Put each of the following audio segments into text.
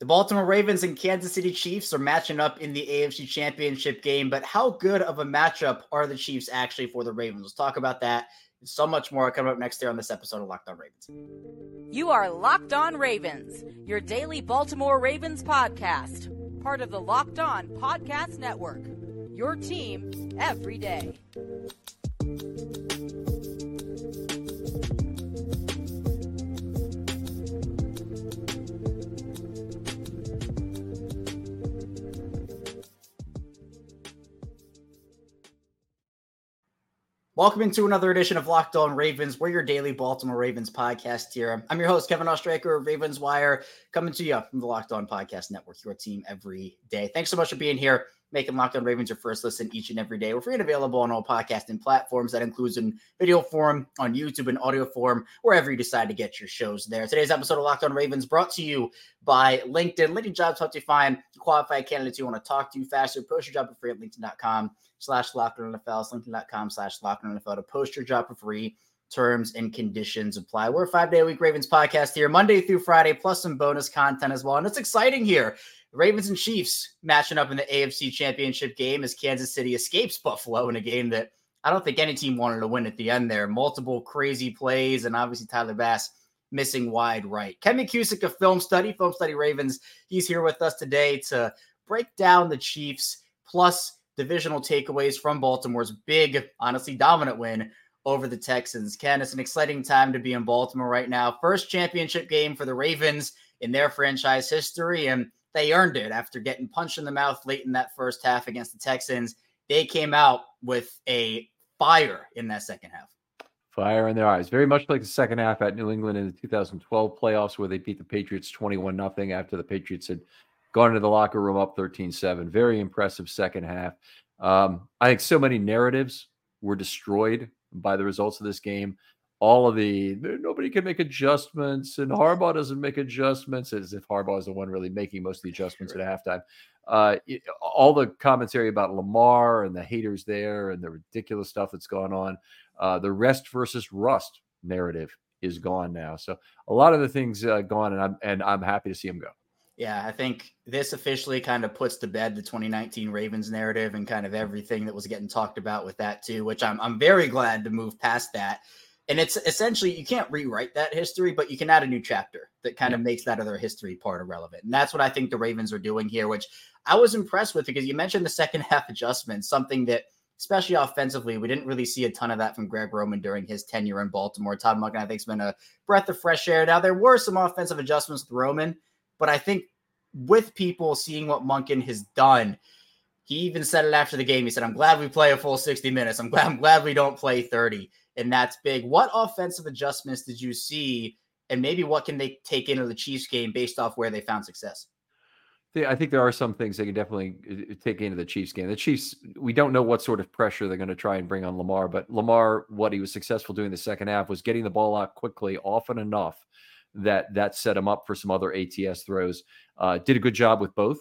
The Baltimore Ravens and Kansas City Chiefs are matching up in the AFC Championship game, but how good of a matchup are the Chiefs actually for the Ravens? Let's talk about that and so much more coming up next year on this episode of Locked On Ravens. You are Locked On Ravens, your daily Baltimore Ravens podcast, part of the Locked On Podcast Network. Your team every day. Welcome into another edition of Locked On Ravens. We're your daily Baltimore Ravens podcast here. I'm your host, Kevin Oestreicher of Ravens Wire, coming to you from the Locked On Podcast Network, your team every day. Thanks so much for being here, making Locked On Ravens your first listen each and every day. We're free and available on all podcasting platforms. That includes in video form, on YouTube, and audio form, wherever you decide to get your shows there. Today's episode of Locked On Ravens brought to you by LinkedIn. LinkedIn jobs help you find qualified candidates you want to talk to faster. Post your job for free at LinkedIn.com slash locked on NFL, linkedin.com slash locked on NFL to post your job for free. Terms and conditions apply. We're a five day a week Ravens podcast here, Monday through Friday, plus some bonus content as well. And it's exciting here. Ravens and Chiefs matching up in the AFC Championship game as Kansas City escapes Buffalo in a game that I don't think any team wanted to win at the end there. Multiple crazy plays, and obviously Tyler Bass missing wide right. Kevin McKusick of Film Study, Film Study Ravens, he's here with us today to break down the Chiefs plus divisional takeaways from Baltimore's big, honestly dominant win over the Texans. Ken, it's an exciting time to be in Baltimore right now. First championship game for the Ravens in their franchise history, and they earned it after getting punched in the mouth late in that first half against the Texans. They came out with a fire in that second half. Fire in their eyes. Very much like the second half at New England in the 2012 playoffs, where they beat the Patriots 21 0 after the Patriots had gone into the locker room up 13 7. Very impressive second half. Um, I think so many narratives were destroyed by the results of this game. All of the nobody can make adjustments, and Harbaugh doesn't make adjustments, as if Harbaugh is the one really making most of the adjustments at halftime. Uh, it, all the commentary about Lamar and the haters there, and the ridiculous stuff that's gone on. Uh, the rest versus rust narrative is gone now. So a lot of the things uh, gone, and I'm and I'm happy to see him go. Yeah, I think this officially kind of puts to bed the 2019 Ravens narrative and kind of everything that was getting talked about with that too, which I'm I'm very glad to move past that. And it's essentially you can't rewrite that history, but you can add a new chapter that kind of makes that other history part irrelevant. And that's what I think the Ravens are doing here, which I was impressed with because you mentioned the second half adjustment, something that especially offensively, we didn't really see a ton of that from Greg Roman during his tenure in Baltimore. Todd Monken, I think, has been a breath of fresh air. Now there were some offensive adjustments with Roman but I think with people seeing what Monken has done, he even said it after the game. He said, I'm glad we play a full 60 minutes. I'm glad, I'm glad we don't play 30. And that's big. What offensive adjustments did you see? And maybe what can they take into the Chiefs game based off where they found success? I think there are some things they can definitely uh, take into the Chiefs game. The Chiefs, we don't know what sort of pressure they're going to try and bring on Lamar, but Lamar, what he was successful doing the second half was getting the ball out quickly, often enough that that set him up for some other ATS throws. Uh, did a good job with both.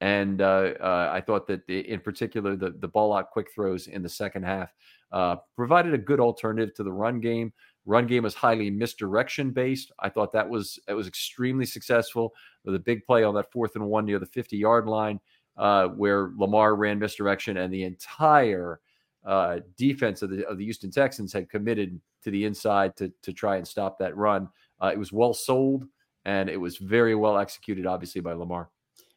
And uh, uh, I thought that the, in particular, the, the ball out quick throws in the second half uh, provided a good alternative to the run game. Run game was highly misdirection based. I thought that was that was extremely successful with a big play on that fourth and one near the 50 yard line, uh, where Lamar ran misdirection and the entire uh, defense of the of the Houston Texans had committed to the inside to to try and stop that run. Uh, it was well sold and it was very well executed, obviously, by Lamar.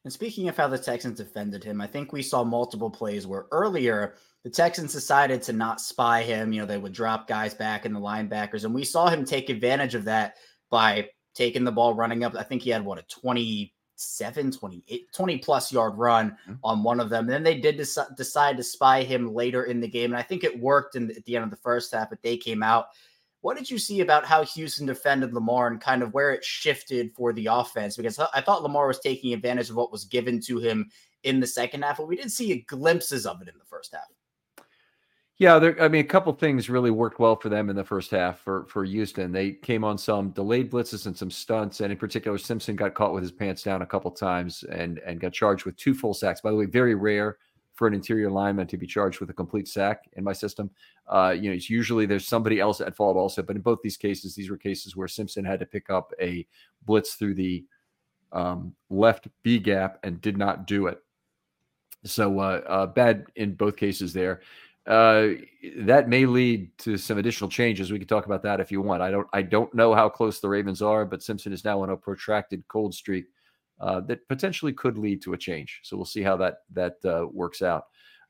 And speaking of how the Texans defended him, I think we saw multiple plays where earlier the Texans decided to not spy him. You know, they would drop guys back in the linebackers, and we saw him take advantage of that by taking the ball, running up. I think he had what a 27, 28, 20 plus yard run mm-hmm. on one of them. And then they did decide to spy him later in the game. And I think it worked in the, at the end of the first half, but they came out what did you see about how Houston defended Lamar and kind of where it shifted for the offense? Because I thought Lamar was taking advantage of what was given to him in the second half, but we didn't see glimpses of it in the first half. Yeah, there, I mean, a couple things really worked well for them in the first half for for Houston. They came on some delayed blitzes and some stunts, and in particular, Simpson got caught with his pants down a couple times and and got charged with two full sacks. By the way, very rare for an interior lineman to be charged with a complete sack in my system. Uh, you know, it's usually there's somebody else at fault also, but in both these cases, these were cases where Simpson had to pick up a blitz through the um, left B gap and did not do it. So uh, uh, bad in both cases there. Uh, that may lead to some additional changes. We can talk about that if you want. I don't. I don't know how close the Ravens are, but Simpson is now on a protracted cold streak uh, that potentially could lead to a change. So we'll see how that that uh, works out.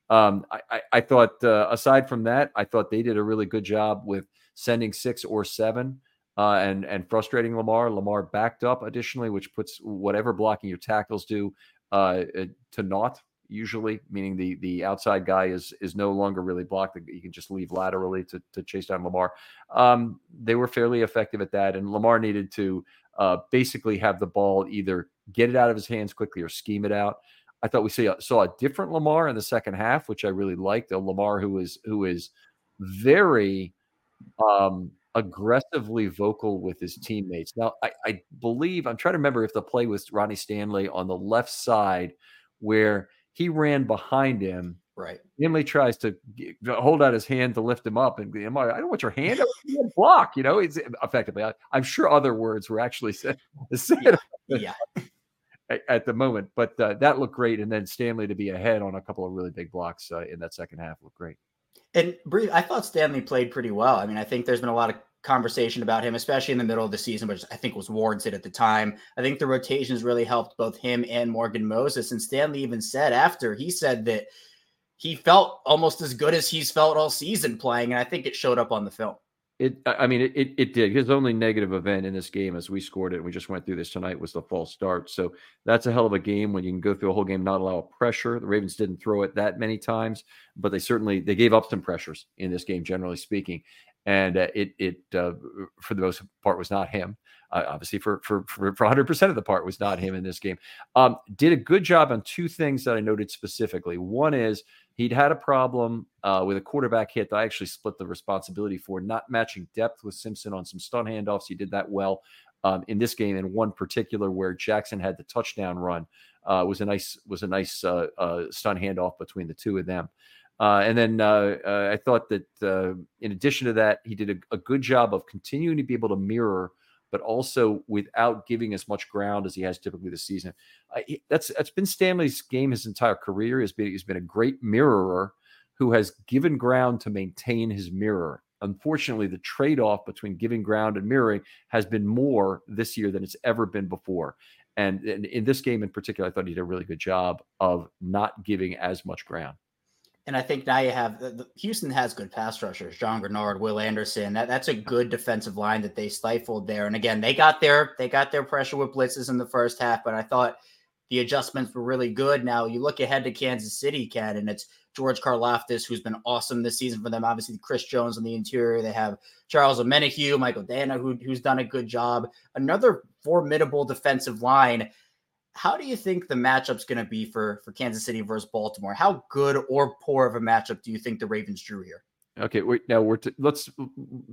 Um, I, I, I, thought uh, aside from that, I thought they did a really good job with sending six or seven uh, and and frustrating Lamar. Lamar backed up additionally, which puts whatever blocking your tackles do uh, to naught usually, meaning the the outside guy is is no longer really blocked. You can just leave laterally to, to chase down Lamar. Um, they were fairly effective at that, and Lamar needed to uh, basically have the ball either get it out of his hands quickly or scheme it out. I thought we saw, saw a different Lamar in the second half, which I really liked. A Lamar who is who is very um, aggressively vocal with his teammates. Now, I, I, believe I'm trying to remember if the play was Ronnie Stanley on the left side where he ran behind him. Right. Stanley tries to hold out his hand to lift him up, and I'm like, I don't want your hand up. block. You know, it's effectively. I, am sure other words were actually said. said yeah. yeah. At, at, the moment, but uh, that looked great, and then Stanley to be ahead on a couple of really big blocks uh, in that second half looked great. And brief, I thought Stanley played pretty well. I mean, I think there's been a lot of conversation about him, especially in the middle of the season, which I think was warranted at the time. I think the rotations really helped both him and Morgan Moses. And Stanley even said after he said that he felt almost as good as he's felt all season playing, and I think it showed up on the film. It, I mean, it, it, did. His only negative event in this game, as we scored it, and we just went through this tonight, was the false start. So that's a hell of a game when you can go through a whole game, not allow pressure. The Ravens didn't throw it that many times, but they certainly they gave up some pressures in this game, generally speaking. And uh, it it uh, for the most part was not him. Uh, obviously, for for for 100 percent of the part was not him in this game. Um, did a good job on two things that I noted specifically. One is He'd had a problem uh, with a quarterback hit that I actually split the responsibility for, not matching depth with Simpson on some stunt handoffs. He did that well um, in this game. In one particular, where Jackson had the touchdown run, uh, was a nice was a nice uh, uh stun handoff between the two of them. Uh, and then uh, I thought that in addition to that, he did a, a good job of continuing to be able to mirror but also without giving as much ground as he has typically this season. Uh, he, that's that's been Stanley's game his entire career. He's been he's been a great mirrorer who has given ground to maintain his mirror. Unfortunately, the trade-off between giving ground and mirroring has been more this year than it's ever been before. And in, in this game in particular, I thought he did a really good job of not giving as much ground. And I think now you have the, Houston has good pass rushers, John Greenard, Will Anderson. That, that's a good defensive line that they stifled there. And again, they got their they got their pressure with blitzes in the first half, but I thought the adjustments were really good. Now you look ahead to Kansas City, Ken, and it's George Karlaftis, who's been awesome this season for them. Obviously, Chris Jones on the interior. They have Charles Omenihu, Michael Danna, who, who's done a good job. Another formidable defensive line how do you think the matchup's going to be for for Kansas City versus Baltimore? How good or poor of a matchup do you think the Ravens drew here? Okay, wait, now we're t- let's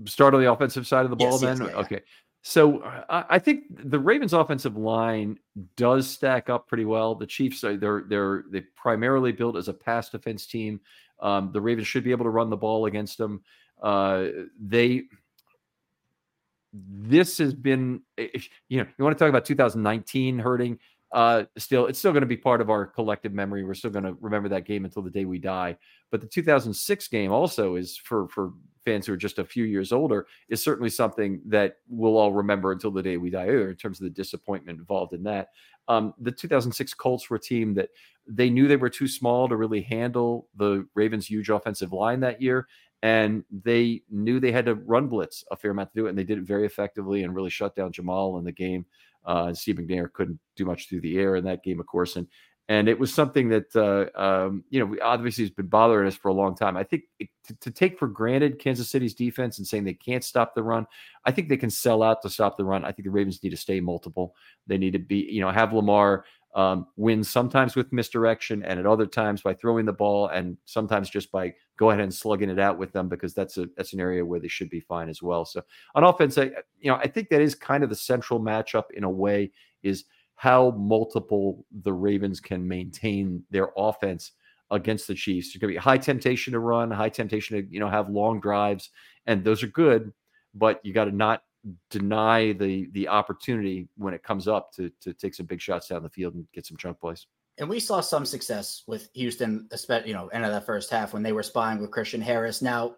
start on the offensive side of the ball yes, then. Yes, yeah, okay. So uh, I think the Ravens offensive line does stack up pretty well. The Chiefs uh, they're they're they primarily built as a pass defense team. Um, the Ravens should be able to run the ball against them. Uh, they this has been you know you want to talk about 2019 hurting uh, still, it's still going to be part of our collective memory. We're still going to remember that game until the day we die. But the 2006 game also is for for fans who are just a few years older is certainly something that we'll all remember until the day we die. Either in terms of the disappointment involved in that. Um, the 2006 Colts were a team that they knew they were too small to really handle the Ravens' huge offensive line that year, and they knew they had to run blitz a fair amount to do it, and they did it very effectively and really shut down Jamal in the game. Uh, Steve McNair couldn't do much through the air in that game, of course. And and it was something that uh, um, you know obviously has been bothering us for a long time. I think it, to, to, take for granted Kansas City's defense and saying they can't stop the run, I think they can sell out to stop the run. I think the Ravens need to stay multiple. They need to be you know have Lamar um, win sometimes with misdirection and at other times by throwing the ball and sometimes just by go ahead and slugging it out with them because that's a that's an area where they should be fine as well. So on offense, I you know I think that is kind of the central matchup in a way is how multiple the Ravens can maintain their offense against the Chiefs. There's going to be high temptation to run, high temptation to you know have long drives, and those are good, but you got to not deny the the opportunity when it comes up to to take some big shots down the field and get some chunk plays. And we saw some success with Houston, especially you know, end of that first half when they were spying with Christian Harris. Now,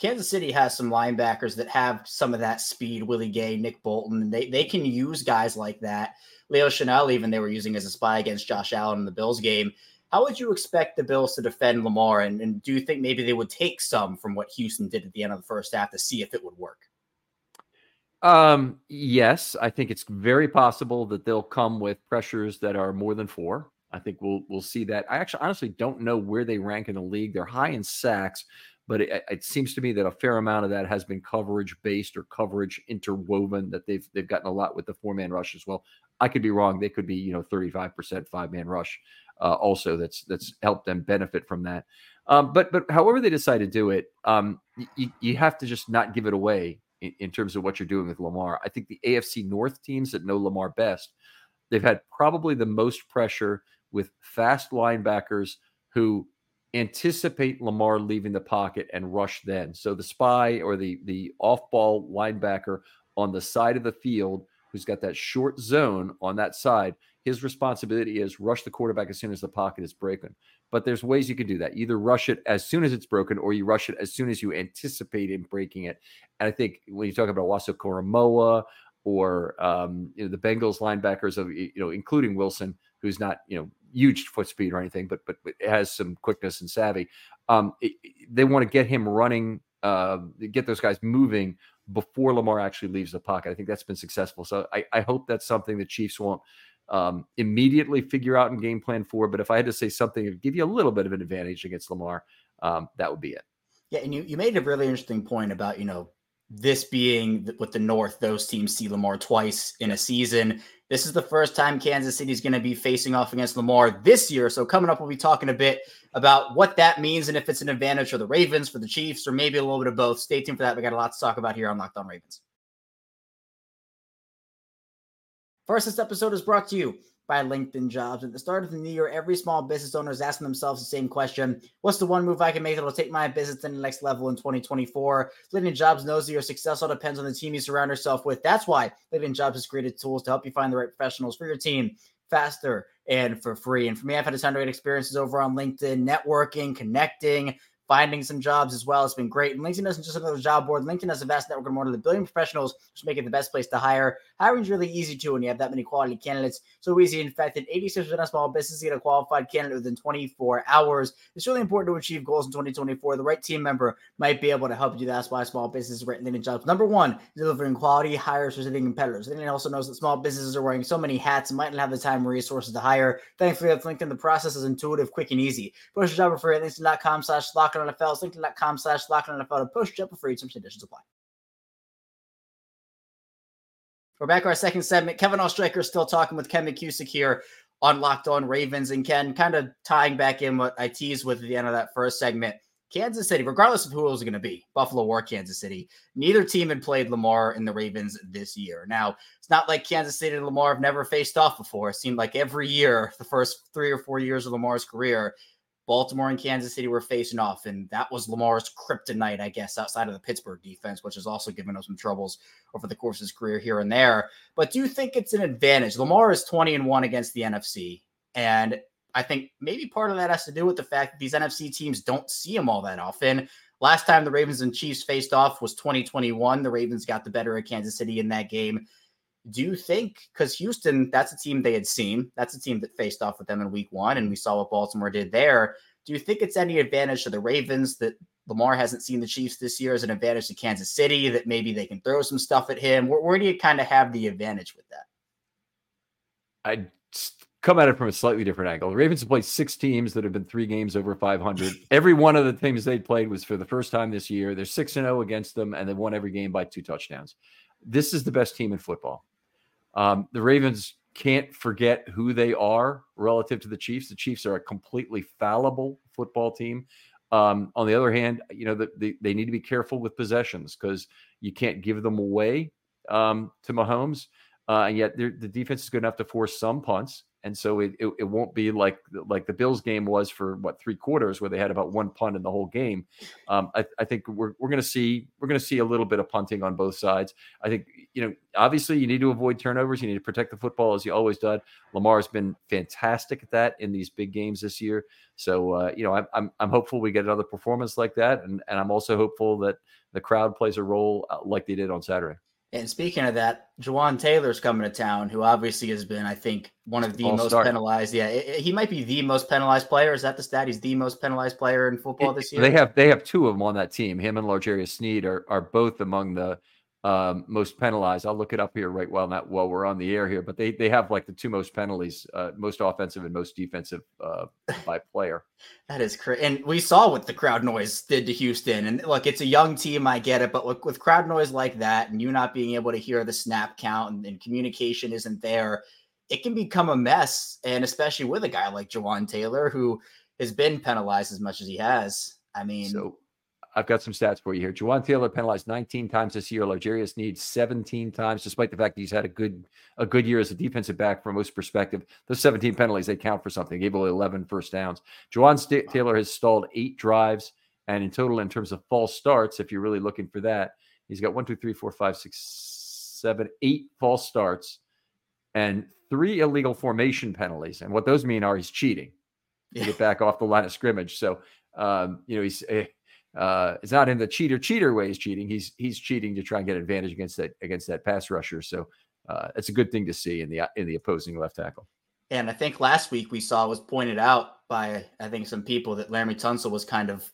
Kansas City has some linebackers that have some of that speed. Willie Gay, Nick Bolton, they they can use guys like that. Leo Chenal, even they were using as a spy against Josh Allen in the Bills game. How would you expect the Bills to defend Lamar? And, and do you think maybe they would take some from what Houston did at the end of the first half to see if it would work? Um, yes, I think it's very possible that they'll come with pressures that are more than four. I think we'll we'll see that. I actually honestly don't know where they rank in the league. They're high in sacks, but it, it, seems to me that a fair amount of that has been coverage based or coverage interwoven. That they've they've gotten a lot with the four man rush as well. I could be wrong. They could be you know thirty five percent five man rush uh, also that's that's helped them benefit from that. Um, but but however they decide to do it, um, you, you have to just not give it away in, in, terms of what you're doing with Lamar. I think the AFC North teams that know Lamar best, they've had probably the most pressure with fast linebackers who anticipate Lamar leaving the pocket and rush then. So the spy or the the off ball linebacker on the side of the field who's got that short zone on that side his responsibility is rush the quarterback as soon as the pocket is broken. But there's ways you can do that. Either rush it as soon as it's broken, or you rush it as soon as you anticipate him breaking it. And I think when you talk about Owusu-Koramoah or um, you know, the Bengals linebackers of you know, including Wilson, who's not you know huge foot speed or anything, but but, but has some quickness and savvy. Um, it, they want to get him running, uh, get those guys moving before Lamar actually leaves the pocket. I think that's been successful. So I, I hope that's something the Chiefs won't um, immediately figure out and game plan for. But if I had to say something to give you a little bit of an advantage against Lamar, um, that would be it. Yeah, and you, you made a really interesting point about you know this being with the North, those teams see Lamar twice in a season. This is the first time Kansas City is going to be facing off against Lamar this year. So coming up, we'll be talking a bit about what that means and if it's an advantage for the Ravens, for the Chiefs, or maybe a little bit of both. Stay tuned for that. We got a lot to talk about here on Locked On Ravens. First, this episode is brought to you by LinkedIn Jobs. At the start of the new year, every small business owner is asking themselves the same question What's the one move I can make that will take my business to the next level in 2024? LinkedIn Jobs knows that your success all depends on the team you surround yourself with. That's why LinkedIn Jobs has created tools to help you find the right professionals for your team faster and for free. And for me, I've had a ton of great experiences over on LinkedIn, networking, connecting finding some jobs as well. It's been great. And LinkedIn isn't just another job board. LinkedIn has a vast network of more than a billion professionals, which make it the best place to hire. Hiring is really easy too when you have that many quality candidates. So easy, in fact, that 86% of small businesses get a qualified candidate within 24 hours. It's really important to achieve goals in 2024. The right team member might be able to help you. That's why small businesses rate LinkedIn jobs. Number one, delivering quality hires for sitting competitors. LinkedIn also knows that small businesses are wearing so many hats and might not have the time or resources to hire. Thankfully, with LinkedIn, the process is intuitive, quick, and easy. Push your job for free at LinkedIn.com slash lock on NFL. LinkedIn.com com slash lock on NFL to push jump free. Some conditions apply. We're back to our second segment. Kevin Oestreicher is still talking with Ken McKusick here on Locked On Ravens. And Ken, kind of tying back in what I teased with at the end of that first segment. Kansas City, regardless of who it was going to be, Buffalo or Kansas City, neither team had played Lamar and the Ravens this year. Now, it's not like Kansas City and Lamar have never faced off before. It seemed like every year, the first three or four years of Lamar's career, Baltimore and Kansas City were facing off, and that was Lamar's kryptonite, I guess, outside of the Pittsburgh defense, which has also given us some troubles over the course of his career here and there. But do you think it's an advantage? Lamar is 20 and 1 against the NFC. And I think maybe part of that has to do with the fact that these NFC teams don't see him all that often. Last time the Ravens and Chiefs faced off was 2021. The Ravens got the better of Kansas City in that game do you think because Houston, that's a team they had seen, that's a team that faced off with them in week one, and we saw what Baltimore did there. Do you think it's any advantage to the Ravens that Lamar hasn't seen the Chiefs this year as an advantage to Kansas City that maybe they can throw some stuff at him? Where, where do you kind of have the advantage with that? I come at it from a slightly different angle. The Ravens have played six teams that have been three games over 500. Every one of the teams they played was for the first time this year. They're 6 and 0 against them, and they won every game by two touchdowns. This is the best team in football. Um, the Ravens can't forget who they are relative to the Chiefs. The Chiefs are a completely fallible football team. Um, on the other hand, you know, the, the, they need to be careful with possessions because you can't give them away um, to Mahomes. Uh, and yet the defense is good enough to force some punts. And so it, it, it won't be like like the Bills game was for what three quarters where they had about one punt in the whole game. Um, I, I think we're we're going to see we're going to see a little bit of punting on both sides. I think you know obviously you need to avoid turnovers. You need to protect the football as you always done. Lamar has been fantastic at that in these big games this year. So uh, you know I'm, I'm I'm hopeful we get another performance like that, and and I'm also hopeful that the crowd plays a role uh, like they did on Saturday. And speaking of that, Jawaan Taylor's coming to town, who obviously has been, I think, one of the All most start. penalized. Yeah, it, it, he might be the most penalized player. Is that the stat? He's the most penalized player in football this year. They have they have two of them on that team. Him and L'Jarius Sneed are are both among the um, most penalized. I'll look it up here right while not while we're on the air here, but they they have like the two most penalties, uh, most offensive and most defensive uh, by player. that is crazy. And we saw what the crowd noise did to Houston. And look, it's a young team, I get it, but look with crowd noise like that, and you not being able to hear the snap count and, and communication isn't there, it can become a mess. And especially with a guy like Jawaan Taylor, who has been penalized as much as he has. I mean, so I've got some stats for you here. Jawaan Taylor penalized 19 times this year. L'Jarius Sneed 17 times, despite the fact that he's had a good a good year as a defensive back from most perspective. Those 17 penalties they count for something. He gave away 11 first downs. Jawaan St- Taylor has stalled eight drives, and in total, in terms of false starts, if you're really looking for that, he's got one, two, three, four, five, six, seven, eight false starts, and three illegal formation penalties. And what those mean are he's cheating to get back off the line of scrimmage. So um, you know he's. Eh, uh, it's not in the cheater cheater way he's cheating. He's he's cheating to try and get advantage against that against that pass rusher. So uh, it's a good thing to see in the in the opposing left tackle. And I think last week we saw was pointed out by I think some people that Laremy Tunsil was kind of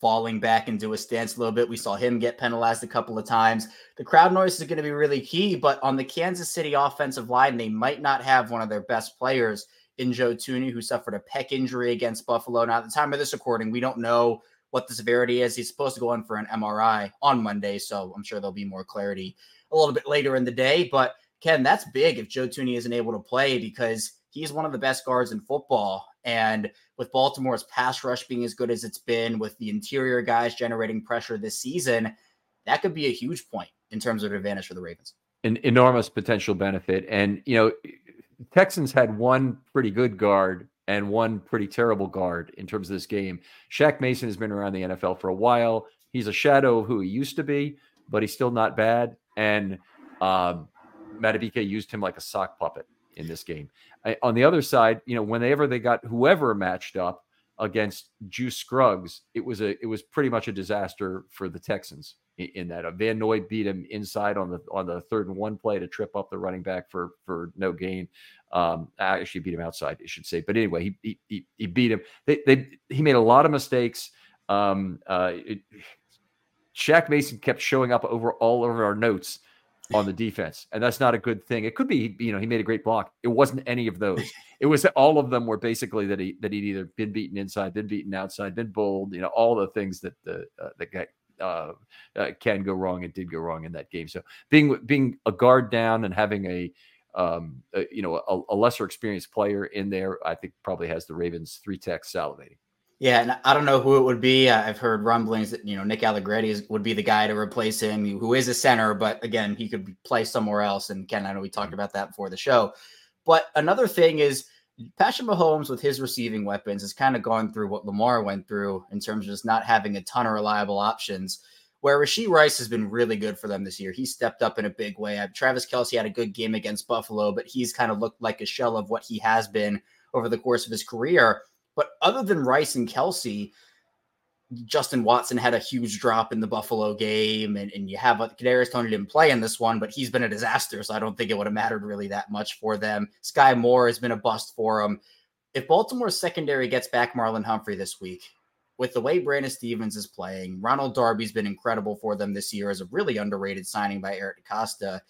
falling back into a stance a little bit. We saw him get penalized a couple of times. The crowd noise is going to be really key, but on the Kansas City offensive line, they might not have one of their best players in Joe Thuney, who suffered a pec injury against Buffalo. Now, at the time of this recording, we don't know what the severity is. He's supposed to go in for an MRI on Monday, so I'm sure there'll be more clarity a little bit later in the day. But Ken, that's big if Joe Thuney isn't able to play because he's one of the best guards in football. And with Baltimore's pass rush being as good as it's been, with the interior guys generating pressure this season, that could be a huge point in terms of advantage for the Ravens. An enormous potential benefit. And, you know, Texans had one pretty good guard and one pretty terrible guard in terms of this game. Shaq Mason has been around the NFL for a while. He's a shadow of who he used to be, but he's still not bad. And um, Madubuike used him like a sock puppet in this game. I, on the other side, you know, whenever they got whoever matched up against Juice Scruggs, it was a it was pretty much a disaster for the Texans in, in that. Uh, Van Noy beat him inside on the on the third and one play to trip up the running back for for no gain. Um, actually beat him outside, I should say. But anyway, he he he beat him. They they he made a lot of mistakes. Um, uh, it, Shaq Mason kept showing up over all over our notes on the defense, and that's not a good thing. It could be, you know, he made a great block. It wasn't any of those. It was all of them were basically that he that he'd either been beaten inside, been beaten outside, been bowled. You know, all the things that the uh, the guy uh, uh, can go wrong and did go wrong in that game. So being being a guard down and having a um, you know a, a, lesser experienced player in there, I think probably has the Ravens three tech salivating. Yeah, and I don't know who it would be. I've heard rumblings that you know Nick Allegretti is, would be the guy to replace him, who is a center, but again, he could play somewhere else. And Ken, I know we talked mm-hmm. about that before the show. But another thing is Patrick Mahomes with his receiving weapons has kind of gone through what Lamar went through in terms of just not having a ton of reliable options. Where Rashee Rice has been really good for them this year. He stepped up in a big way. Travis Kelce had a good game against Buffalo, but he's kind of looked like a shell of what he has been over the course of his career. But other than Rice and Kelce, Justin Watson had a huge drop in the Buffalo game, and, and you have a Kadarius Toney didn't play in this one, but he's been a disaster. So I don't think it would have mattered really that much for them. Skyy Moore has been a bust for them. If Baltimore's secondary gets back Marlon Humphrey this week, with the way Brandon Stephens is playing, Ronald Darby's been incredible for them this year as a really underrated signing by Eric DeCosta.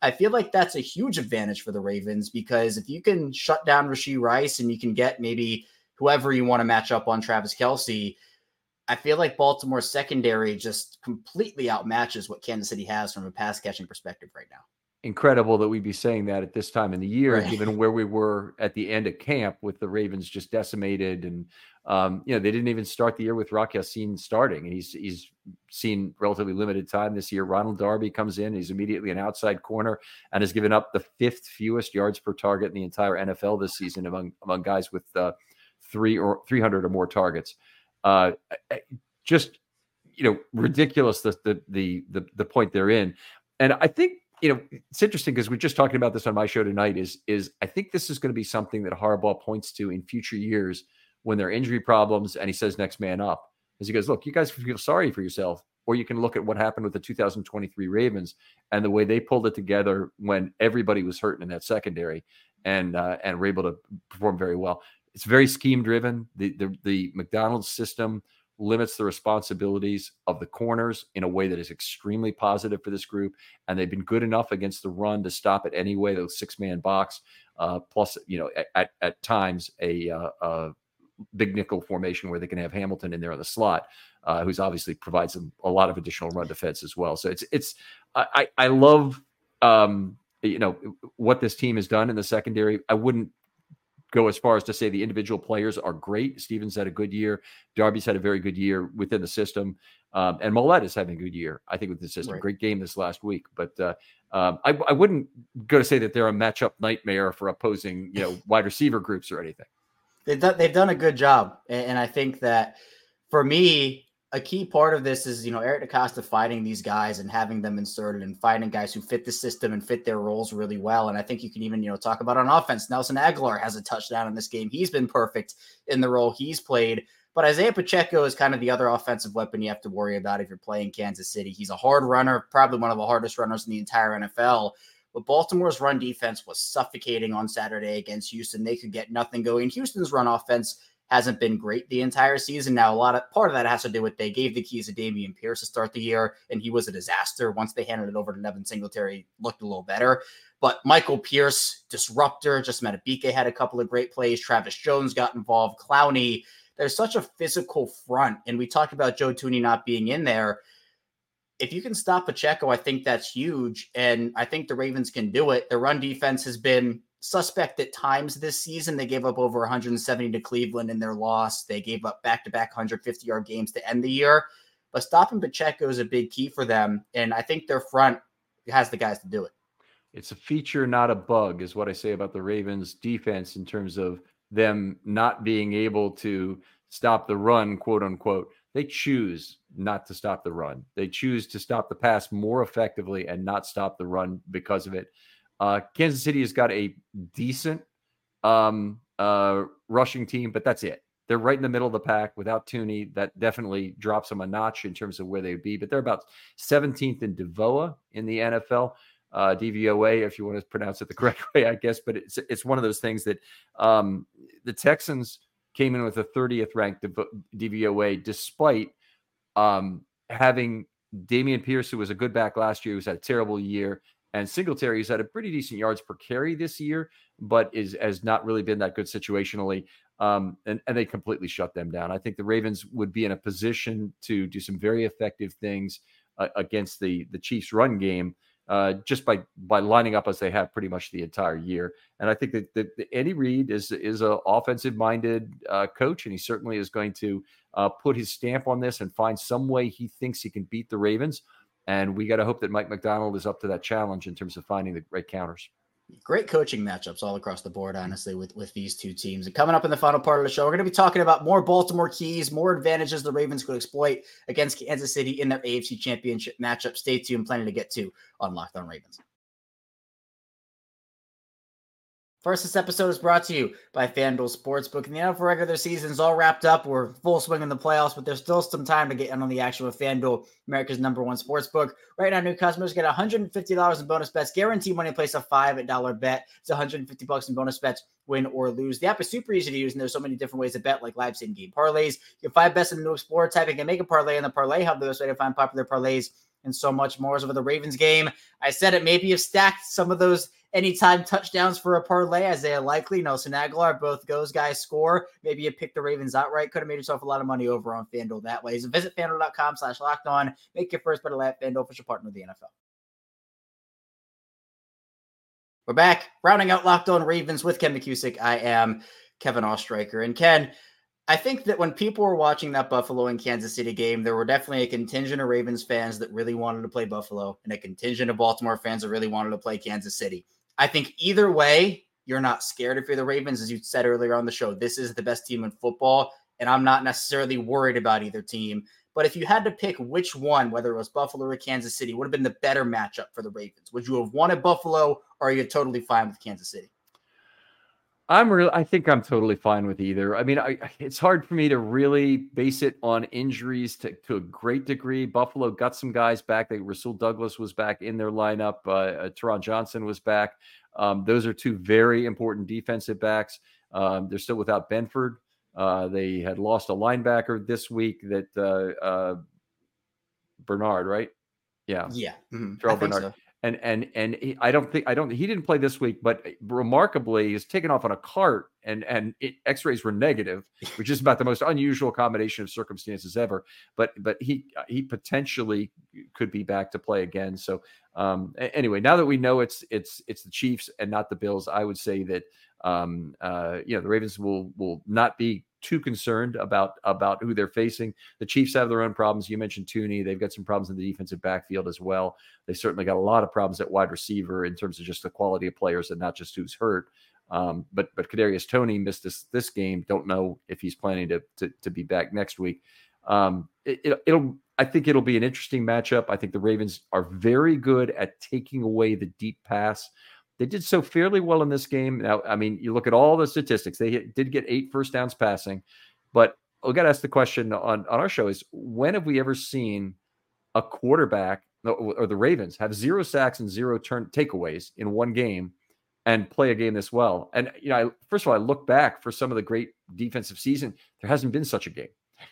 I feel like that's a huge advantage for the Ravens because if you can shut down Rashee Rice and you can get maybe whoever you want to match up on Travis Kelce. I feel like Baltimore's secondary just completely outmatches what Kansas City has from a pass catching perspective right now. incredible that we'd be saying that at this time in the year, Right. given where we were at the end of camp with the Ravens just decimated, and um, you know they didn't even start the year with Rock Ya-Sin starting, and he's he's seen relatively limited time this year. Ronald Darby comes in, he's immediately an outside corner, and has given up the fifth fewest yards per target in the entire NFL this season among among guys with uh, three or three hundred or more targets. Uh, just you know ridiculous the the the the, the point they're in, and I think you know, it's interesting because we're just talking about this on my show tonight. Is is I think this is going to be something that Harbaugh points to in future years when there are injury problems, and he says next man up. As he goes, look, you guys feel sorry for yourself, or you can look at what happened with the 2023 Ravens and the way they pulled it together when everybody was hurting in that secondary, and uh, and were able to perform very well. It's very scheme driven. The the the Macdonald's system limits the responsibilities of the corners in a way that is extremely positive for this group. And they've been good enough against the run to stop it anyway. Those six man box, uh, plus, you know, at, at times a, uh, a, big nickel formation where they can have Hamilton in there on the slot, uh, who's obviously provides them a lot of additional run defense as well. So it's, it's, I, I love, um, you know, what this team has done in the secondary. I wouldn't go as far as to say the individual players are great. Stephens had a good year. Darby's had a very good year within the system. Um, and Maulet is having a good year, I think, with the system. Right. Great game this last week. But uh, um, I, I, wouldn't go to say that they're a matchup nightmare for opposing, you know, wide receiver groups or anything. They've done, they've done a good job. And I think that for me, a key part of this is, you know, Eric DeCosta finding these guys and having them inserted and finding guys who fit the system and fit their roles really well. And I think you can even, you know, talk about on offense. Nelson Agholor has a touchdown in this game. He's been perfect in the role he's played. But Isaiah Pacheco is kind of the other offensive weapon you have to worry about if you're playing Kansas City. He's a hard runner, probably one of the hardest runners in the entire NFL. But Baltimore's run defense was suffocating on Saturday against Houston. They could get nothing going. Houston's run offense hasn't been great the entire season. Now, a lot of part of that has to do with they gave the keys to Dameon Pierce to start the year, and he was a disaster. Once they handed it over to Devin Singletary, looked a little better. But Michael Pierce, disruptor, just Madubuike had a couple of great plays. Travis Jones got involved. Clowney. There's such a physical front, and we talked about Joe Thuney not being in there. If you can stop Pacheco, I think that's huge, and I think the Ravens can do it. The run defense has been suspect at times this season. They gave up over 170 to Cleveland in their loss. They gave up back to back 150 yard games to end the year. But stopping Pacheco is a big key for them. And I think their front has the guys to do it. It's a feature, not a bug, is what I say about the Ravens defense in terms of them not being able to stop the run, quote unquote. They choose not to stop the run. They choose to stop the pass more effectively and not stop the run because of it. Uh, Kansas City has got a decent um, uh, rushing team, but that's it. They're right in the middle of the pack without Thuney. That definitely drops them a notch in terms of where they'd be. But they're about 17th in DVOA in the NFL. Uh, DVOA, if you want to pronounce it the correct way, I guess. But it's it's one of those things that um, the Texans came in with a 30th ranked DVOA, despite um, having Dameon Pierce, who was a good back last year, who's had a terrible year, and Singletary's had a pretty decent yards per carry this year, but is has not really been that good situationally. Um, and, and they completely shut them down. I think the Ravens would be in a position to do some very effective things uh, against the the Chiefs' run game uh, just by by lining up as they have pretty much the entire year. And I think that, that, that Andy Reid is is a offensive minded uh, coach, and he certainly is going to uh, put his stamp on this and find some way he thinks he can beat the Ravens. And we got to hope that Mike Macdonald is up to that challenge in terms of finding the right counters. Great coaching matchups all across the board, honestly, with, with these two teams. And coming up in the final part of the show, we're going to be talking about more Baltimore keys, more advantages the Ravens could exploit against Kansas City in their AFC championship matchup. Stay tuned, plenty to get to on Locked On Ravens. First, this episode is brought to you by FanDuel Sportsbook. And the NFL regular season is all wrapped up. We're full swing in the playoffs, but there's still some time to get in on the action with FanDuel, America's number one sportsbook. Right now, new customers get $150 in bonus bets, guaranteed money place a $5 bet. It's 150 bucks in bonus bets, win or lose. The app is super easy to use, and there's so many different ways to bet, like live same game parlays. You have five bets in the new Explorer type. You can make a parlay in the Parlay Hub, the best way to find popular parlays and so much more. As over the Ravens game, I said it. Maybe you've stacked some of those anytime touchdowns for a parlay. Isaiah Likely, Nelson Agholor, both those guys score. Maybe you pick the Ravens outright. Could have made yourself a lot of money over on FanDuel that way. So visit FanDuel.com slash locked on. Make your first bet at FanDuel official partner of the NFL. We're back, rounding out Locked On Ravens with Ken McKusick. I am Kevin Oestreicher. And Ken, I think that when people were watching that Buffalo and Kansas City game, there were definitely a contingent of Ravens fans that really wanted to play Buffalo and a contingent of Baltimore fans that really wanted to play Kansas City. I think either way, you're not scared if you're the Ravens. As you said earlier on the show, this is the best team in football. And I'm not necessarily worried about either team. But if you had to pick which one, whether it was Buffalo or Kansas City, would have been the better matchup for the Ravens? Would you have wanted Buffalo or are you totally fine with Kansas City? I'm really. I think I'm totally fine with either. I mean, I, it's hard for me to really base it on injuries to, to a great degree. Buffalo got some guys back. They Rasul Douglas was back in their lineup. Uh, uh, Taron Johnson was back. Um, those are two very important defensive backs. Um, they're still without Benford. Uh, they had lost a linebacker this week that uh, uh, Bernard, right? Yeah, yeah, mm-hmm. Terrell Bernard. So. And and and he, I don't think I don't he didn't play this week, but remarkably, he's taken off on a cart, and and it, X-rays were negative, which is about the most unusual combination of circumstances ever. But but he he potentially could be back to play again. So um, anyway, now that we know it's it's it's the Chiefs and not the Bills, I would say that um, uh, you know the Ravens will will not be too concerned about about who they're facing. The Chiefs have their own problems. You mentioned Thuney; they've got some problems in the defensive backfield as well. They certainly got a lot of problems at wide receiver in terms of just the quality of players and not just who's hurt. Um, but but Kadarius Toney missed this this game. Don't know if he's planning to to, to be back next week. Um, it, it, it'll I think it'll be an interesting matchup. I think the Ravens are very good at taking away the deep pass. They did so fairly well in this game. Now, I mean, you look at all the statistics. They did get eight first downs passing, but we got to ask the question on, on our show is when have we ever seen a quarterback or the Ravens have zero sacks and zero turn takeaways in one game and play a game this well? And you know, I, first of all, I look back for some of the great defensive season. There hasn't been such a game.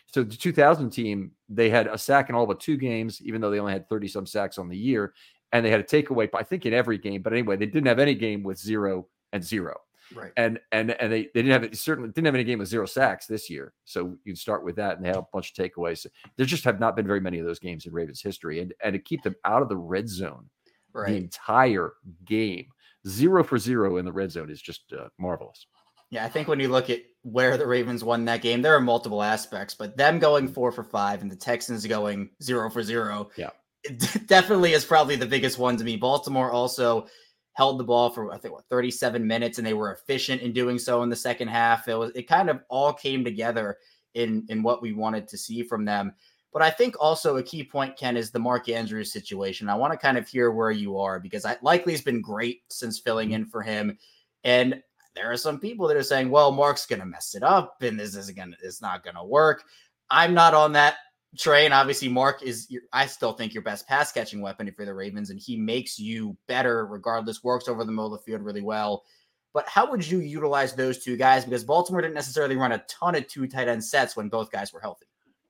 So the 2000 team, they had a sack in all but two games, even though they only had 30 some sacks on the year and they had a takeaway, I think in every game. But anyway, they didn't have any game with zero and zero. Right. And and and they, they didn't have it certainly didn't have any game with zero sacks this year. So you start with that and they have a bunch of takeaways. There just have not been very many of those games in Ravens history. And and to keep them out of the red zone right. the entire game, zero for zero in the red zone is just uh, marvelous. Yeah, I think when you look at where the Ravens won that game, there are multiple aspects, but them going four for five and the Texans going zero for zero. Yeah definitely is probably the biggest one to me. Baltimore also held the ball for I think what 37 minutes, and they were efficient in doing so in the second half. It was it kind of all came together in in what we wanted to see from them. But I think also a key point, Ken, is the Mark Andrews situation. I want to kind of hear where you are because I likely has been great since filling in for him. And there are some people that are saying, well, Mark's gonna mess it up and this isn't gonna it's not gonna work. I'm not on that Trey, and obviously Mark is, I still think, your best pass catching weapon if you're the Ravens, and he makes you better regardless, works over the middle of the field really well. But how would you utilize those two guys? Because Baltimore didn't necessarily run a ton of two tight end sets when both guys were healthy.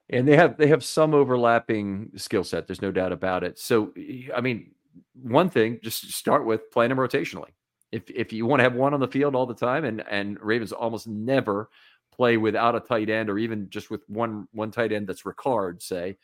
And they have they have some overlapping skill set. There's no doubt about it. So I mean, one thing, just start with playing them rotationally. If if you want to have one on the field all the time, and and Ravens almost never play without a tight end or even just with one one tight end that's Ricard, say.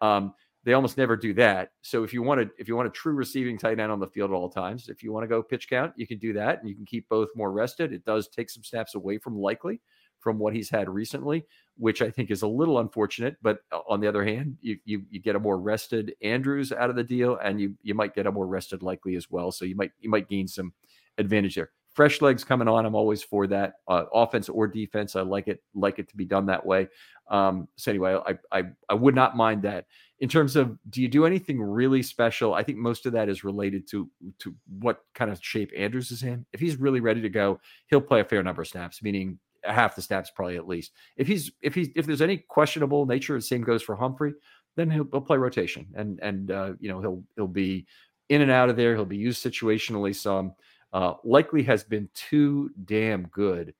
Um, they almost never do that. So if you want to, if you want a true receiving tight end on the field at all times, if you want to go pitch count, you can do that, and you can keep both more rested. It does take some snaps away from likely from what he's had recently, which I think is a little unfortunate. But uh, on the other hand, you you, you get a more rested Andrews out of the deal, and you you might get a more rested likely as well. So you might you might gain some advantage there fresh legs coming on. I'm always for that, uh, offense or defense. I like it, like it to be done that way. Um, so anyway, I, I I would not mind that. In terms of, do you do anything really special? I think most of that is related to to what kind of shape Andrews is in. If he's really ready to go, he'll play a fair number of snaps, meaning half the snaps probably at least. If he's if he's if there's any questionable nature, the same goes for Humphrey. Then he'll, he'll play rotation, and and uh, you know he'll he'll be in and out of there. He'll be used situationally some uh, likely has been too damn good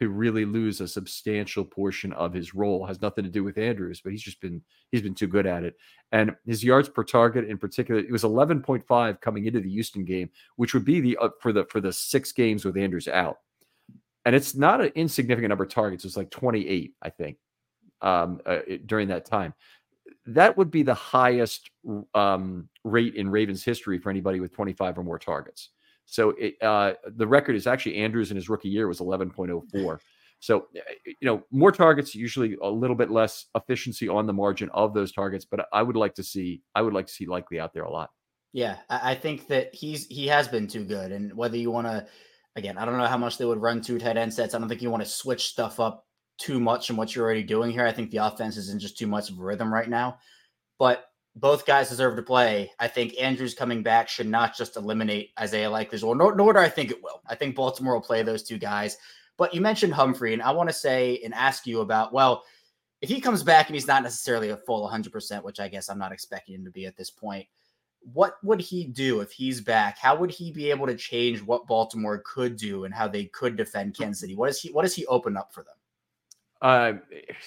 to really lose a substantial portion of his role. Has nothing to do with Andrews, but he's just been he's been too good at it. And his yards per target in particular, it was 11.5 coming into the Houston game, which would be the uh, for the for the six games with Andrews out. And it's not an insignificant number of targets. It's like 28, I think, um, uh, during that time. That would be the highest um, rate in Ravens history for anybody with 25 or more targets. So it, uh, the record is actually Andrews in his rookie year was 11.04. So, eh, eh, you know, more targets, usually a little bit less efficiency on the margin of those targets. But I would like to see, I would like to see Likely out there a lot. Yeah, I think that he's he has been too good. And whether you want to, again, I don't know how much they would run two tight end sets. I don't think you want to switch stuff up too much from what you're already doing here. I think the offense is in just too much of a rhythm right now. But both guys deserve to play. I think Andrews coming back should not just eliminate Isaiah Likely's role, nor, nor do I think it will. I think Baltimore will play those two guys. But you mentioned Humphrey, and I want to say and ask you about, well, if he comes back and he's not necessarily a full 100%, which I guess I'm not expecting him to be at this point, what would he do if he's back? How would he be able to change what Baltimore could do and how they could defend Kansas City? What does he what does he open up for them? Uh,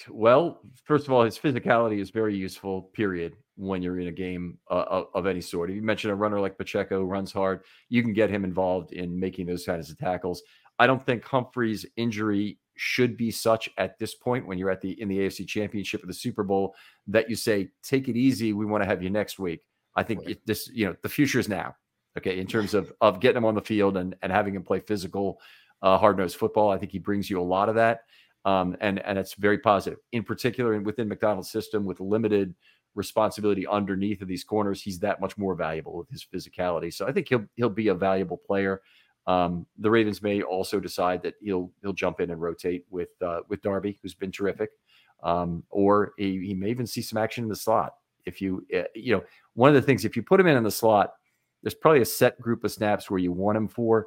well, first of all, his physicality is very useful. Period. When you're in a game uh, of any sort, if you mentioned a runner like Pacheco runs hard, you can get him involved in making those kinds of tackles. I don't think Humphrey's injury should be such at this point when you're at the in the AFC Championship or the Super Bowl that you say, "Take it easy. We want to have you next week." I think it, this, you know, the future is now. Okay, in terms of of getting him on the field and and having him play physical, uh, hard nosed football. I think he brings you a lot of that, um, and and it's very positive. In particular, within Macdonald's system with limited responsibility underneath of these corners, he's that much more valuable with his physicality. So I think he'll he'll be a valuable player. Um, the Ravens may also decide that he'll he'll jump in and rotate with uh, with Darby, who's been terrific, um, or he, he, may even see some action in the slot. If you uh, you know one of the things, if you put him in in the slot, there's probably a set group of snaps where you want him for.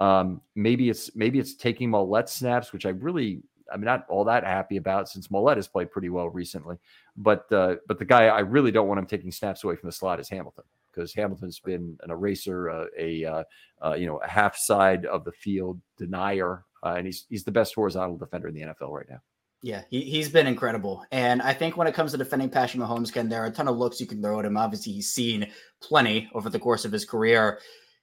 Um, maybe it's maybe it's taking Maulet snaps, which I really I'm not all that happy about since Maulet has played pretty well recently. But uh, but the guy I really don't want him taking snaps away from the slot is Hamilton because Hamilton's been an eraser, uh, a uh, uh, you know a half side of the field denier, uh, and he's he's the best horizontal defender in the NFL right now. Yeah, he, he's been incredible. And I think when it comes to defending Patrick Mahomes, Ken, there are a ton of looks you can throw at him. Obviously, he's seen plenty over the course of his career.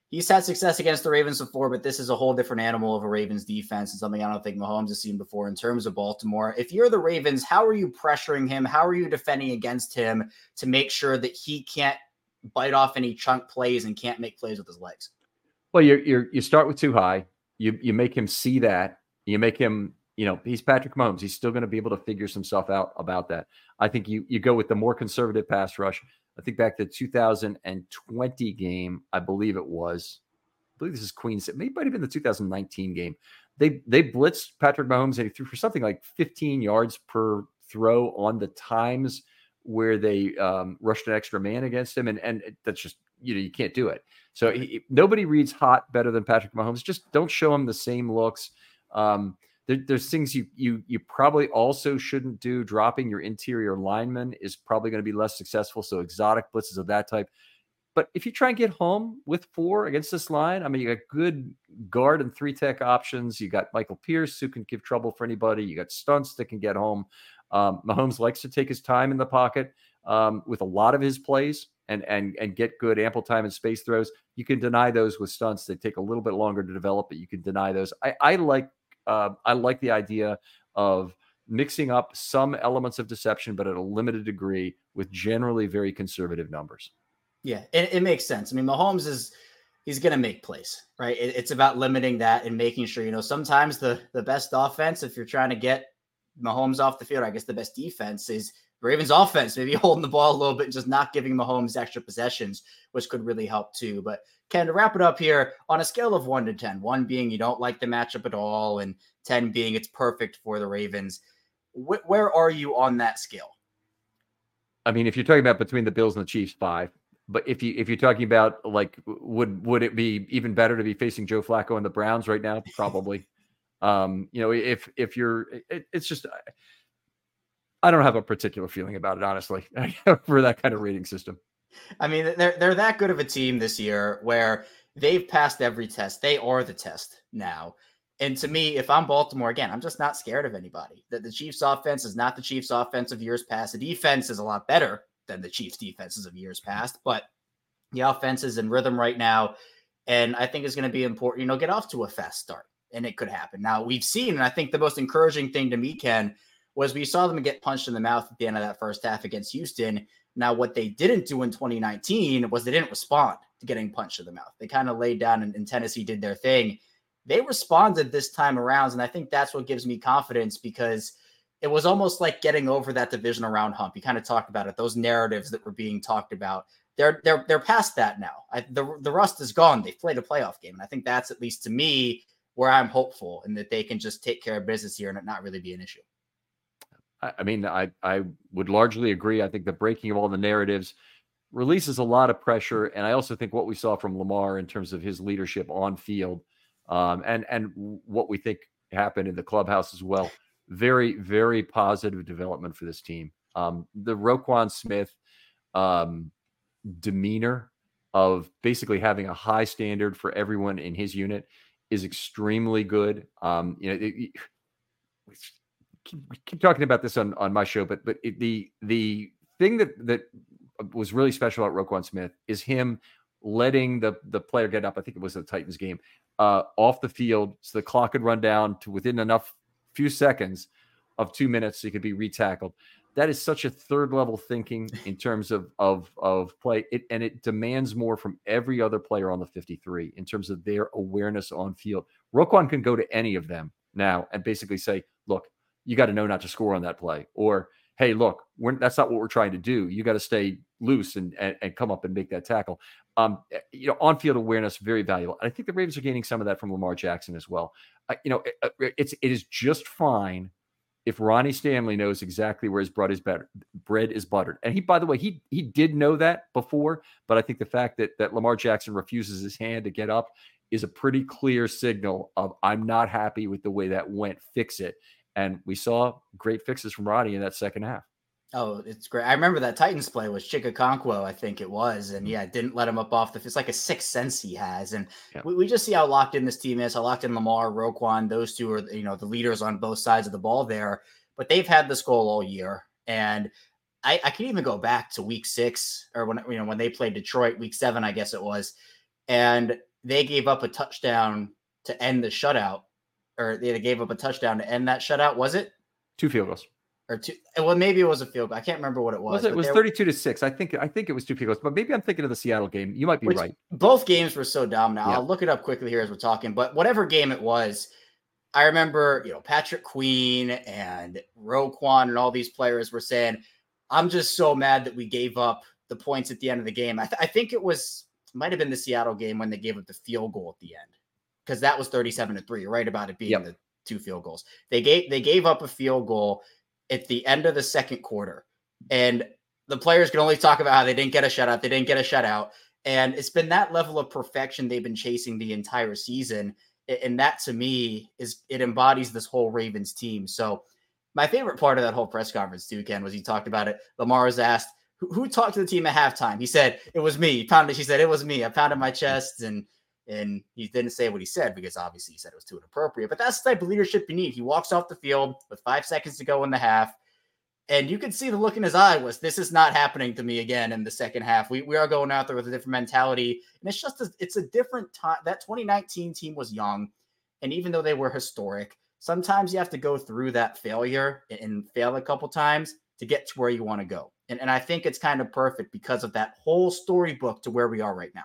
He's had success against the Ravens before, but this is a whole different animal of a Ravens defense and something I don't think Mahomes has seen before in terms of Baltimore. If you're the Ravens, how are you pressuring him? How are you defending against him to make sure that he can't bite off any chunk plays and can't make plays with his legs. Well, you you you start with too high. You you make him see that. You make him, you know, he's Patrick Mahomes. He's still going to be able to figure some stuff out about that. I think you you go with the more conservative pass rush. I think back to the 2020 game, I believe it was. I believe this is Queens. It may might have been the 2019 game. They they blitzed Patrick Mahomes and he threw for something like 15 yards per throw on the times where they um, rushed an extra man against him, and and that's just you know you can't do it. So he, nobody reads hot better than Patrick Mahomes. Just don't show him the same looks. Um, there, there's things you you you probably also shouldn't do. Dropping your interior lineman is probably going to be less successful. So exotic blitzes of that type. But if you try and get home with four against this line, I mean, you got good guard and three tech options. You got Michael Pierce who can give trouble for anybody. You got stunts that can get home. Um, Mahomes likes to take his time in the pocket um, with a lot of his plays and and and get good ample time and space throws. You can deny those with stunts that take a little bit longer to develop, but you can deny those. I, I like uh, I like the idea of mixing up some elements of deception, but at a limited degree with generally very conservative numbers. Yeah, it, it makes sense. I mean, Mahomes is he's going to make plays, right? It, it's about limiting that and making sure you know sometimes the the best offense, if you're trying to get Mahomes off the field, I guess the best defense is Ravens offense, maybe holding the ball a little bit and just not giving Mahomes extra possessions, which could really help too. But Ken, to wrap it up here, on a scale of one to 10, one being you don't like the matchup at all, and 10 being it's perfect for the Ravens, wh- where are you on that scale? I mean, if you're talking about between the Bills and the Chiefs, five. But if you if you're talking about like would would it be even better to be facing Joe Flacco and the Browns right now? Probably. Um, you know, if if you're, it, it's just, I don't have a particular feeling about it, honestly, for that kind of rating system. I mean, they're they're that good of a team this year where they've passed every test. They are the test now. And to me, if I'm Baltimore again, I'm just not scared of anybody. That the Chiefs' offense is not the Chiefs' offense of years past. The defense is a lot better than the Chiefs' defenses of years past, but the offense is in rhythm right now. And I think it's going to be important, you know, get off to a fast start and it could happen. Now we've seen, and I think the most encouraging thing to me, Ken, was we saw them get punched in the mouth at the end of that first half against Houston. Now, what they didn't do in 2019 was they didn't respond to getting punched in the mouth. They kind of laid down and, and Tennessee did their thing. They responded this time around. And I think that's what gives me confidence because it was almost like getting over that division around hump. You kind of talked about it, those narratives that were being talked about. They're they're they're past that now. I, the the rust is gone. They've played a playoff game, and I think that's at least to me where I'm hopeful and that they can just take care of business here and it not really be an issue. I mean, I I would largely agree. I think the breaking of all the narratives releases a lot of pressure, and I also think what we saw from Lamar in terms of his leadership on field, um, and and what we think happened in the clubhouse as well. Very very positive development for this team. Um, the Roquan Smith um, demeanor of basically having a high standard for everyone in his unit is extremely good. Um, you know, it, it, keep, keep, talking about this on, on my show, but but it, the the thing that that was really special about Roquan Smith is him letting the the player get up. I think it was the Titans game uh, off the field, so the clock could run down to within enough few seconds of two minutes so he could be retackled. That is such a third level thinking in terms of of of play. It, and it demands more from every other player on the 53 in terms of their awareness on field. Roquan can go to any of them now and basically say look you got to know not to score on that play or hey look that's not what we're trying to do you got to stay loose and, and, and come up and make that tackle um eh, you know on field awareness very valuable and i think the ravens are gaining some of that from lamar jackson as well uh, you know it, it's it is just fine if Ronnie Stanley knows exactly where his bread is better, bread is buttered. And he, by the way, he he did know that before, but I think the fact that that Lamar Jackson refuses his hand to get up is a pretty clear signal of I'm not happy with the way that went. Fix it. And we saw great fixes from Roddy in that second half. Oh, it's great. I remember that Titans play was Chig Okonkwo, I think it was. And mm-hmm. yeah, didn't let him up off the it's like a sixth sense he has. And yeah. we, we just see how locked in this team is, how locked in Lamar, Roquan, those two are you know the leaders on both sides of the ball there. But they've had this goal all year. And I, I can even go back to week six or when you know when they played Detroit, week seven, I guess it was, and they gave up a touchdown to end the shutout, or they gave up a touchdown to end that shutout. Was it two field goals? or two. Well, maybe it was a field goal. I can't remember what it was. was it, it was thirty-two to six. I think. I think it was two field goals, but maybe I'm thinking of the Seattle game. You might be Which, right. Both games were so dominant. Yeah. I'll look it up quickly here as we're talking. But whatever game it was, I remember you know Patrick Queen and Roquan and all these players were saying, "I'm just so mad that we gave up the points at the end of the game." I, th- I think it was might have been the Seattle game when they gave up the field goal at the end because that was 37 to three. You're right about it being yep. the two field goals. They gave they gave up a field goal at the end of the second quarter. And the players can only talk about how they didn't get a shutout, they didn't get a shutout. And it's been that level of perfection they've been chasing the entire season. And that to me is it embodies this whole Ravens team. So my favorite part of that whole press conference too, Ken, was he talked about it. Lamar was asked, who, who talked to the team at halftime? He said, it was me. He pounded, she said, it was me. I pounded my mm. chest and and he didn't say what he said because obviously he said it was too inappropriate. But that's the type of leadership you need. He walks off the field with five seconds to go in the half. And you can see the look in his eye was this is not happening to me again in the second half. We, we are going out there with a different mentality. And it's just a, it's a different time. That 2019 team was young. And even though they were historic, sometimes you have to go through that failure and fail a couple times to get to where you want to go. And, and I think it's kind of perfect because of that whole storybook to where we are right now.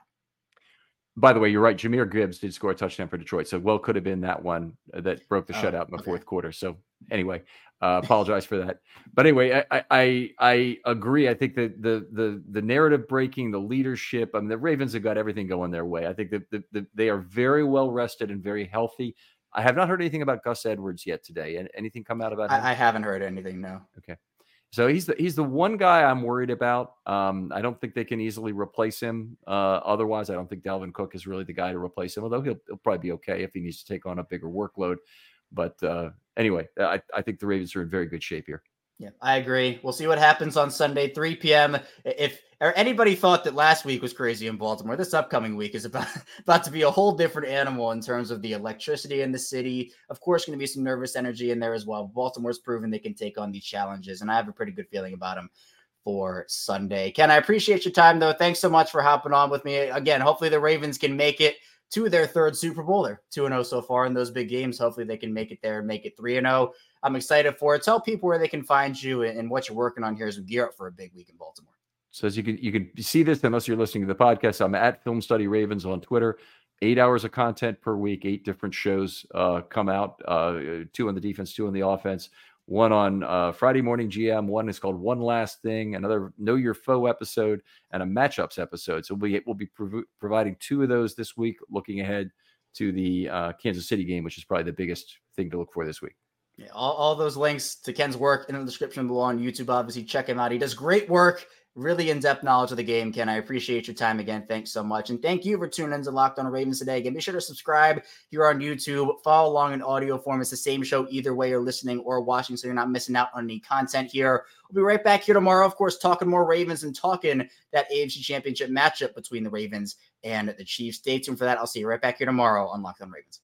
By the way, you're right. Jahmyr Gibbs did score a touchdown for Detroit, so well could have been that one that broke the oh, shutout in the okay. fourth quarter. So anyway, uh, apologize for that. But anyway, I, I I agree. I think that the the the narrative breaking, the leadership. I mean, the Ravens have got everything going their way. I think that the, the, they are very well rested and very healthy. I have not heard anything about Gus Edwards yet today. And anything come out about him? I, I haven't heard anything. No. Okay. So he's the he's the one guy I'm worried about. Um, I don't think they can easily replace him. Uh, otherwise, I don't think Dalvin Cook is really the guy to replace him. Although he'll, he'll probably be okay if he needs to take on a bigger workload. But uh, anyway, I, I think the Ravens are in very good shape here. Yeah, I agree. We'll see what happens on Sunday, 3 p.m. If or anybody thought that last week was crazy in Baltimore, this upcoming week is about about to be a whole different animal in terms of the electricity in the city. Of course, going to be some nervous energy in there as well. Baltimore's proven they can take on these challenges, and I have a pretty good feeling about them for Sunday. Ken, I appreciate your time though. Thanks so much for hopping on with me again. Hopefully, the Ravens can make it to their third Super Bowl. They're 2 0 so far in those big games. Hopefully, they can make it there and make it 3 0. I'm excited for it. Tell people where they can find you and what you're working on here as we gear up for a big week in Baltimore. Says you can you can see this unless you're listening to the podcast. I'm at Film Study Ravens on Twitter. Eight hours of content per week. Eight different shows uh, come out. Uh, two on the defense, two on the offense. One on uh, Friday morning GM. One is called One Last Thing. Another Know Your Foe episode and a matchups episode. So we'll be, we'll be prov- providing two of those this week. Looking ahead to the uh, Kansas City game, which is probably the biggest thing to look for this week. Yeah, all, all those links to Ken's work in the description below on YouTube. Obviously, check him out. He does great work really in-depth knowledge of the game, Ken. I appreciate your time again. Thanks so much. And thank you for tuning in to Locked on Ravens today. Again, be sure to subscribe here on YouTube. Follow along in audio form. It's the same show either way you're listening or watching, so you're not missing out on any content here. We'll be right back here tomorrow, of course, talking more Ravens and talking that AFC championship matchup between the Ravens and the Chiefs. Stay tuned for that. I'll see you right back here tomorrow on Locked on Ravens.